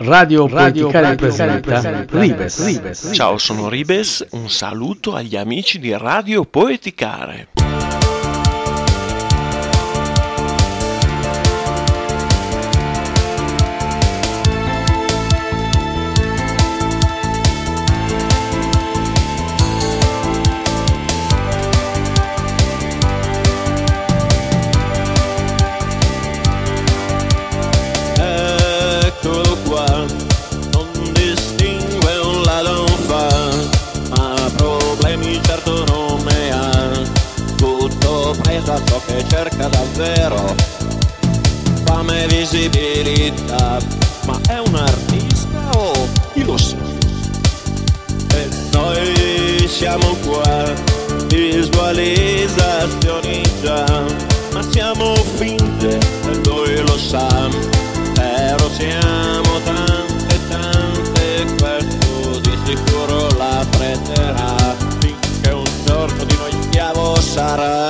Radio, Radio Poeticale presenta Ribes. Ribes. Ciao, sono Ribes, un saluto agli amici di Radio Poeticare. Cerca davvero, fame e visibilità, ma è un artista o chi lo sa? E noi siamo qua, visualizzazioni già, ma siamo finte e lui lo sa, però siamo tante tante, questo di sicuro la prenderà, finché un giorno di noi schiavo sarà.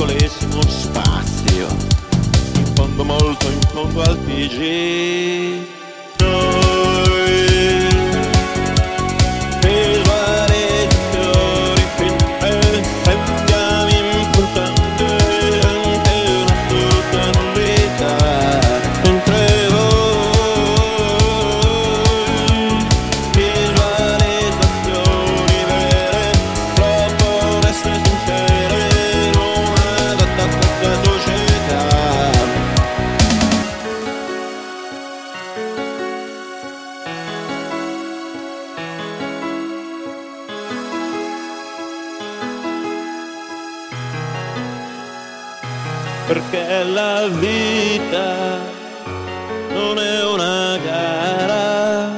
Piccolissimo spazio in fondo molto in fondo al TG perché la vita non è una gara,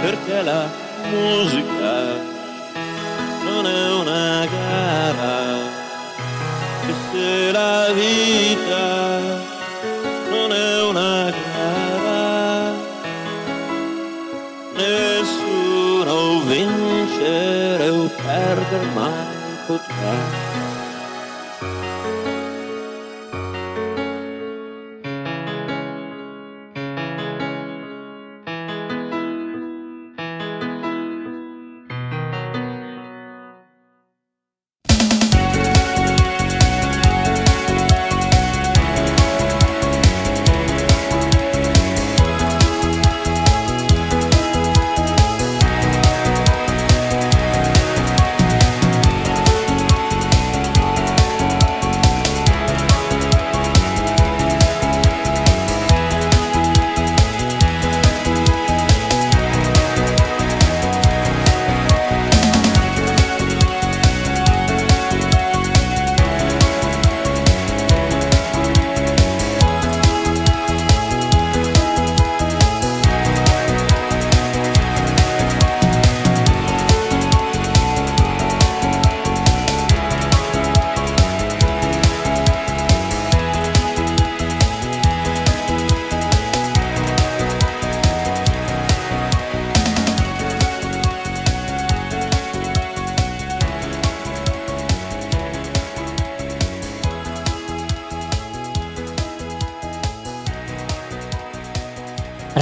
perché la musica non è una gara, e se la vita non è una gara, nessuno vincere o perdere mai potrà.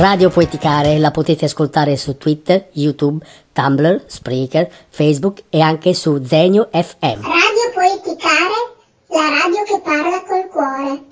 Radio Poeticare la potete ascoltare su Twitter, YouTube, Tumblr, Spreaker, Facebook e anche su Zenio FM. Radio Poeticare, la radio che parla col cuore.